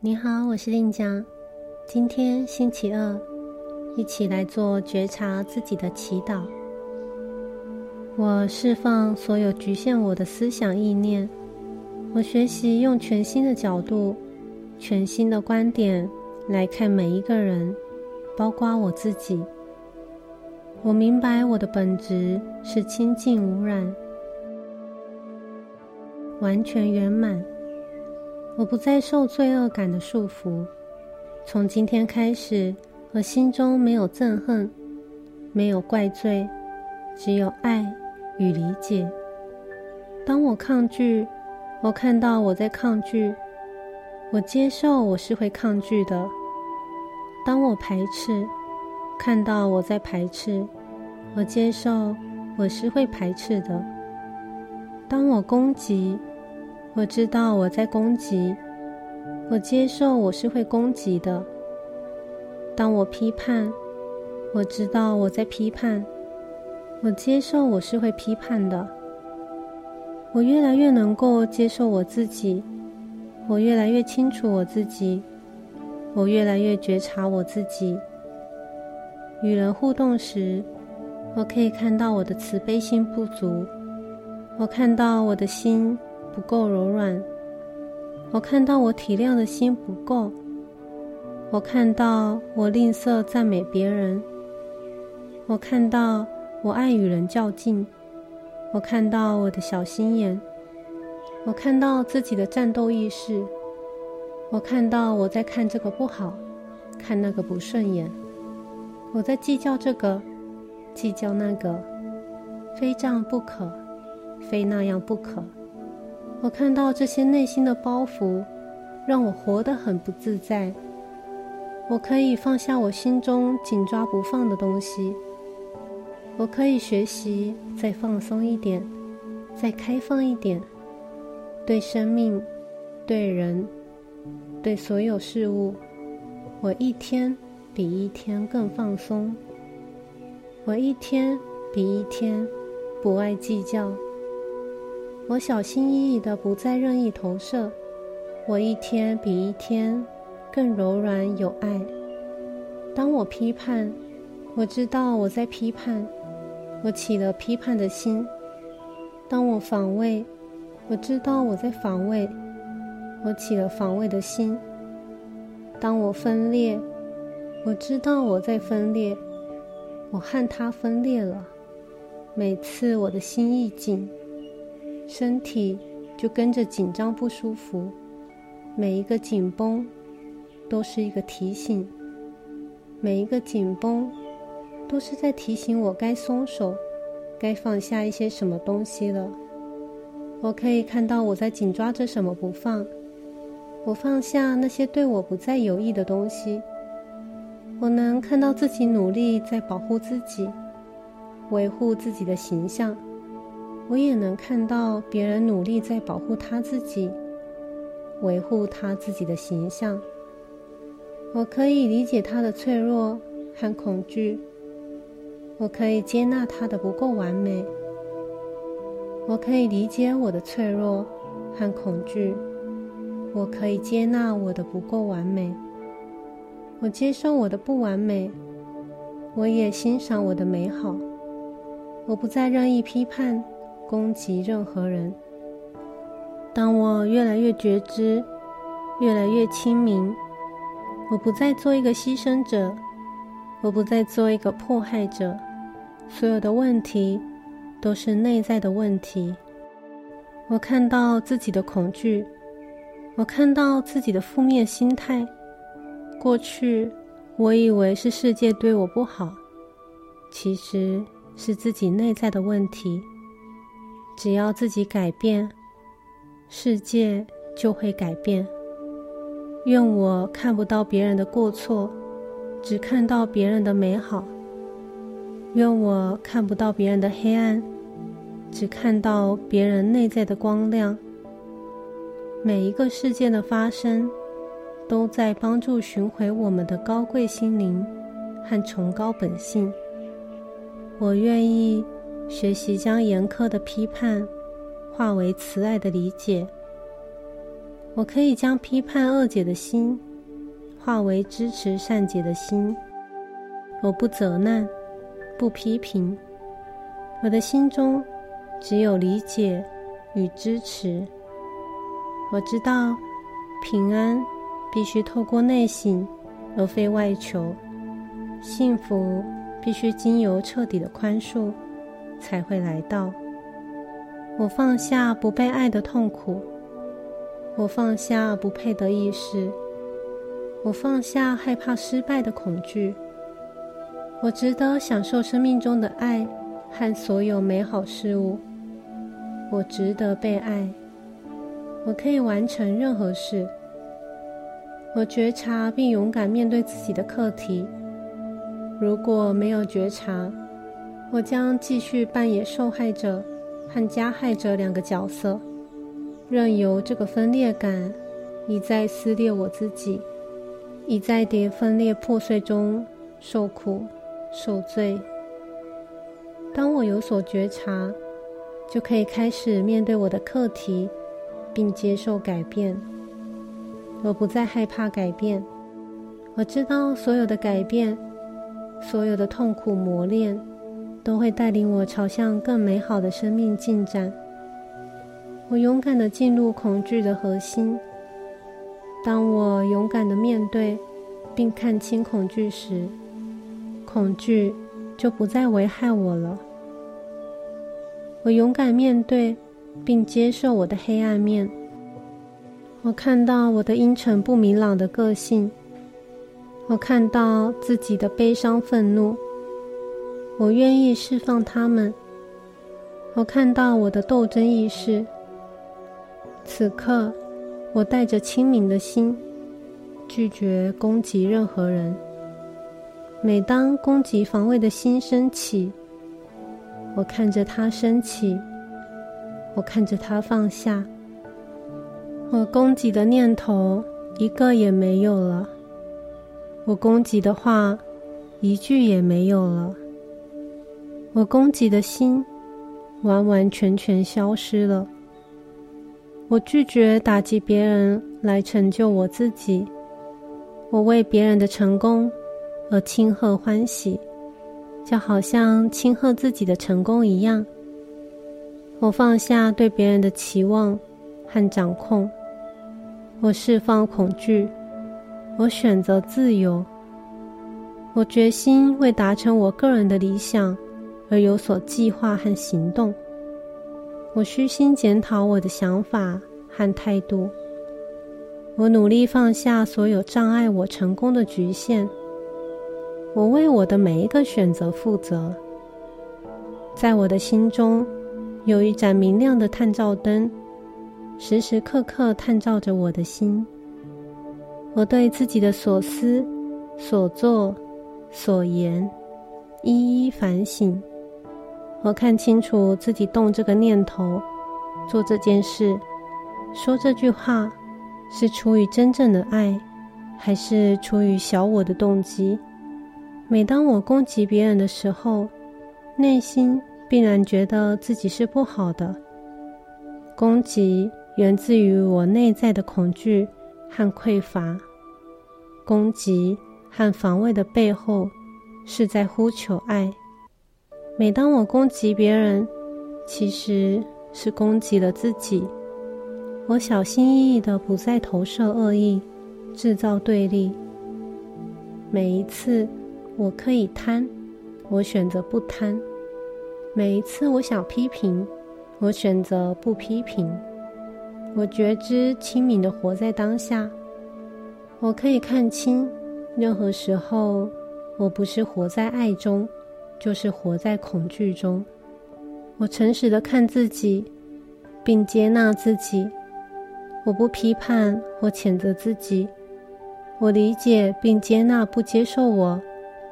你好，我是令江。今天星期二，一起来做觉察自己的祈祷。我释放所有局限我的思想意念。我学习用全新的角度、全新的观点来看每一个人，包括我自己。我明白我的本质是清净无染。完全圆满，我不再受罪恶感的束缚。从今天开始，我心中没有憎恨，没有怪罪，只有爱与理解。当我抗拒，我看到我在抗拒；我接受我是会抗拒的。当我排斥，看到我在排斥；我接受我是会排斥的。当我攻击。我知道我在攻击，我接受我是会攻击的。当我批判，我知道我在批判，我接受我是会批判的。我越来越能够接受我自己，我越来越清楚我自己，我越来越觉察我自己。与人互动时，我可以看到我的慈悲心不足，我看到我的心。不够柔软，我看到我体谅的心不够，我看到我吝啬赞美别人，我看到我爱与人较劲，我看到我的小心眼，我看到自己的战斗意识，我看到我在看这个不好，看那个不顺眼，我在计较这个，计较那个，非这样不可，非那样不可。我看到这些内心的包袱，让我活得很不自在。我可以放下我心中紧抓不放的东西。我可以学习再放松一点，再开放一点，对生命、对人、对所有事物，我一天比一天更放松。我一天比一天不爱计较。我小心翼翼的不再任意投射，我一天比一天更柔软有爱。当我批判，我知道我在批判，我起了批判的心；当我防卫，我知道我在防卫，我起了防卫的心；当我分裂，我知道我在分裂，我和他分裂了。每次我的心一紧。身体就跟着紧张不舒服，每一个紧绷都是一个提醒，每一个紧绷都是在提醒我该松手，该放下一些什么东西了。我可以看到我在紧抓着什么不放，我放下那些对我不再有益的东西。我能看到自己努力在保护自己，维护自己的形象。我也能看到别人努力在保护他自己，维护他自己的形象。我可以理解他的脆弱和恐惧，我可以接纳他的不够完美。我可以理解我的脆弱和恐惧，我可以接纳我的不够完美。我接受我的不完美，我也欣赏我的美好。我不再任意批判。攻击任何人。当我越来越觉知，越来越清明，我不再做一个牺牲者，我不再做一个迫害者。所有的问题都是内在的问题。我看到自己的恐惧，我看到自己的负面心态。过去我以为是世界对我不好，其实是自己内在的问题。只要自己改变，世界就会改变。愿我看不到别人的过错，只看到别人的美好。愿我看不到别人的黑暗，只看到别人内在的光亮。每一个事件的发生，都在帮助寻回我们的高贵心灵和崇高本性。我愿意。学习将严苛的批判化为慈爱的理解。我可以将批判恶解的心化为支持善解的心。我不责难，不批评，我的心中只有理解与支持。我知道平安必须透过内省，而非外求；幸福必须经由彻底的宽恕才会来到。我放下不被爱的痛苦，我放下不配的意识，我放下害怕失败的恐惧。我值得享受生命中的爱和所有美好事物。我值得被爱，我可以完成任何事。我觉察并勇敢面对自己的课题。如果没有觉察，我将继续扮演受害者。和加害者两个角色，任由这个分裂感一再撕裂我自己，一再叠分裂破碎中受苦受罪。当我有所觉察，就可以开始面对我的课题，并接受改变。我不再害怕改变，我知道所有的改变，所有的痛苦磨练。都会带领我朝向更美好的生命进展。我勇敢的进入恐惧的核心。当我勇敢的面对并看清恐惧时，恐惧就不再危害我了。我勇敢面对并接受我的黑暗面。我看到我的阴沉不明朗的个性。我看到自己的悲伤愤怒。我愿意释放他们。我看到我的斗争意识。此刻，我带着清明的心，拒绝攻击任何人。每当攻击防卫的心升起，我看着它升起，我看着它放下。我攻击的念头一个也没有了。我攻击的话一句也没有了。我攻击的心完完全全消失了。我拒绝打击别人来成就我自己。我为别人的成功而庆贺欢喜，就好像庆贺自己的成功一样。我放下对别人的期望和掌控。我释放恐惧。我选择自由。我决心为达成我个人的理想。而有所计划和行动。我虚心检讨我的想法和态度。我努力放下所有障碍我成功的局限。我为我的每一个选择负责。在我的心中，有一盏明亮的探照灯，时时刻刻探照着我的心。我对自己的所思、所作、所言，一一反省。我看清楚自己动这个念头、做这件事、说这句话，是出于真正的爱，还是出于小我的动机？每当我攻击别人的时候，内心必然觉得自己是不好的。攻击源自于我内在的恐惧和匮乏。攻击和防卫的背后，是在呼求爱。每当我攻击别人，其实是攻击了自己。我小心翼翼的不再投射恶意，制造对立。每一次我可以贪，我选择不贪；每一次我想批评，我选择不批评。我觉知清明的活在当下。我可以看清，任何时候我不是活在爱中。就是活在恐惧中。我诚实的看自己，并接纳自己。我不批判或谴责自己。我理解并接纳不接受我、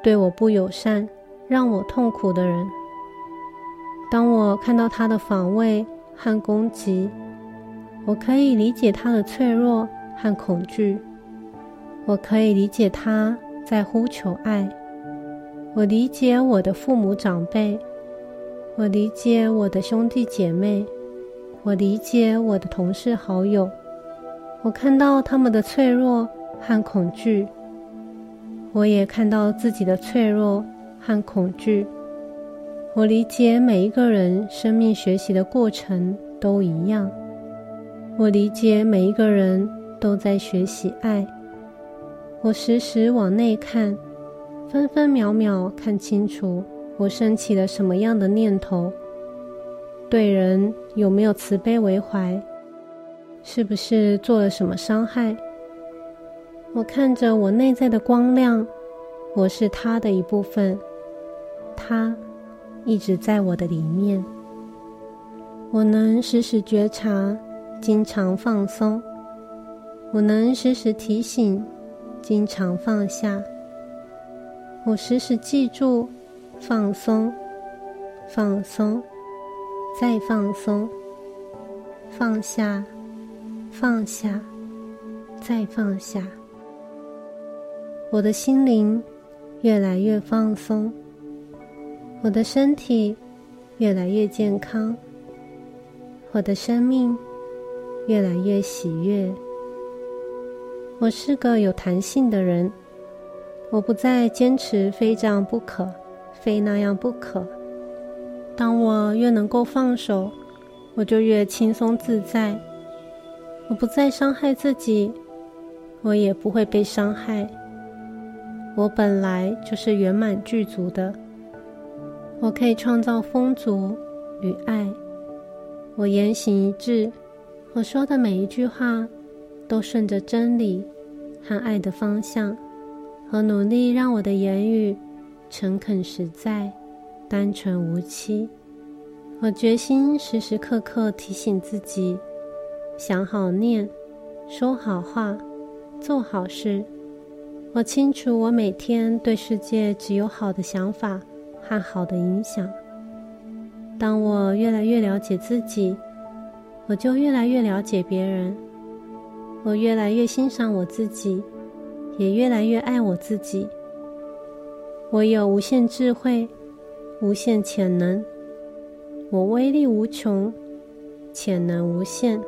对我不友善、让我痛苦的人。当我看到他的防卫和攻击，我可以理解他的脆弱和恐惧。我可以理解他在呼求爱。我理解我的父母长辈，我理解我的兄弟姐妹，我理解我的同事好友，我看到他们的脆弱和恐惧，我也看到自己的脆弱和恐惧。我理解每一个人生命学习的过程都一样。我理解每一个人都在学习爱。我时时往内看，分分秒秒看清楚我升起了什么样的念头。对人有没有慈悲为怀？是不是做了什么伤害？我看着我内在的光亮，我是他的一部分，他。一直在我的里面，我能时时觉察，经常放松；我能时时提醒，经常放下；我时时记住，放松，放松，再放松，放下，放下，再放下。我的心灵越来越放松。我的身体越来越健康，我的生命越来越喜悦。我是个有弹性的人，我不再坚持非这样不可，非那样不可。当我越能够放手，我就越轻松自在。我不再伤害自己，我也不会被伤害。我本来就是圆满具足的。我可以创造丰足与爱。我言行一致，我说的每一句话都顺着真理和爱的方向，和努力让我的言语诚恳实在、单纯无欺。我决心时时刻刻提醒自己，想好念，说好话，做好事。我清楚，我每天对世界只有好的想法。和好的影响。当我越来越了解自己，我就越来越了解别人。我越来越欣赏我自己，也越来越爱我自己。我有无限智慧，无限潜能。我威力无穷，潜能无限。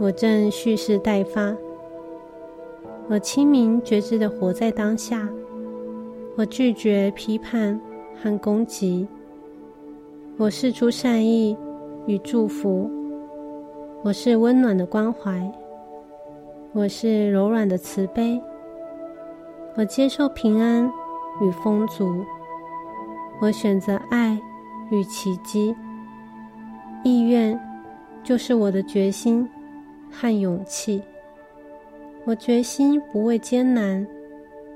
我正蓄势待发。我清明觉知的活在当下。我拒绝批判。和攻击，我是出善意与祝福；我是温暖的关怀；我是柔软的慈悲；我接受平安与丰足；我选择爱与奇迹。意愿就是我的决心和勇气。我决心不畏艰难，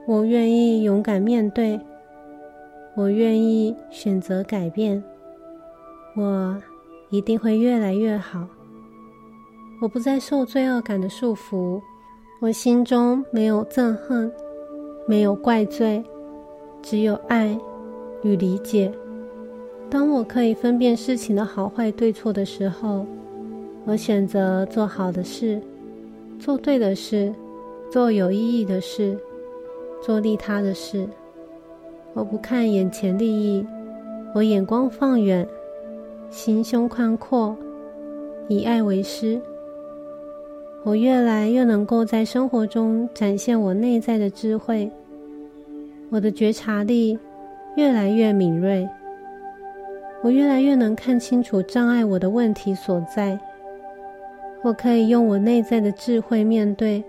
我愿意勇敢面对。我愿意选择改变，我一定会越来越好。我不再受罪恶感的束缚，我心中没有憎恨，没有怪罪，只有爱与理解。当我可以分辨事情的好坏对错的时候，我选择做好的事，做对的事，做有意义的事，做利他的事。我不看眼前利益，我眼光放远，心胸宽阔，以爱为师。我越来越能够在生活中展现我内在的智慧，我的觉察力越来越敏锐，我越来越能看清楚障碍我的问题所在。我可以用我内在的智慧面对、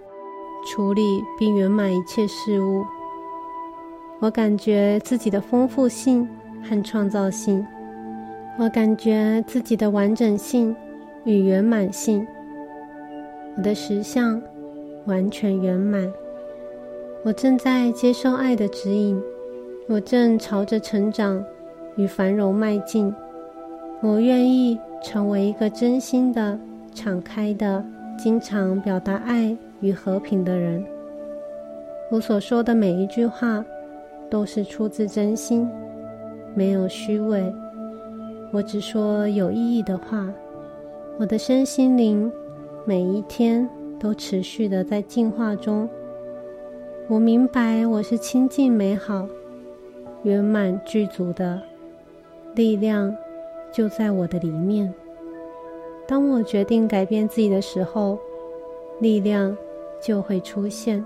处理并圆满一切事物。我感觉自己的丰富性和创造性，我感觉自己的完整性与圆满性。我的实相完全圆满。我正在接受爱的指引，我正朝着成长与繁荣迈进。我愿意成为一个真心的、敞开的、经常表达爱与和平的人。我所说的每一句话。都是出自真心，没有虚伪。我只说有意义的话。我的身心灵每一天都持续的在进化中。我明白我是清净美好、圆满具足的力量，就在我的里面。当我决定改变自己的时候，力量就会出现。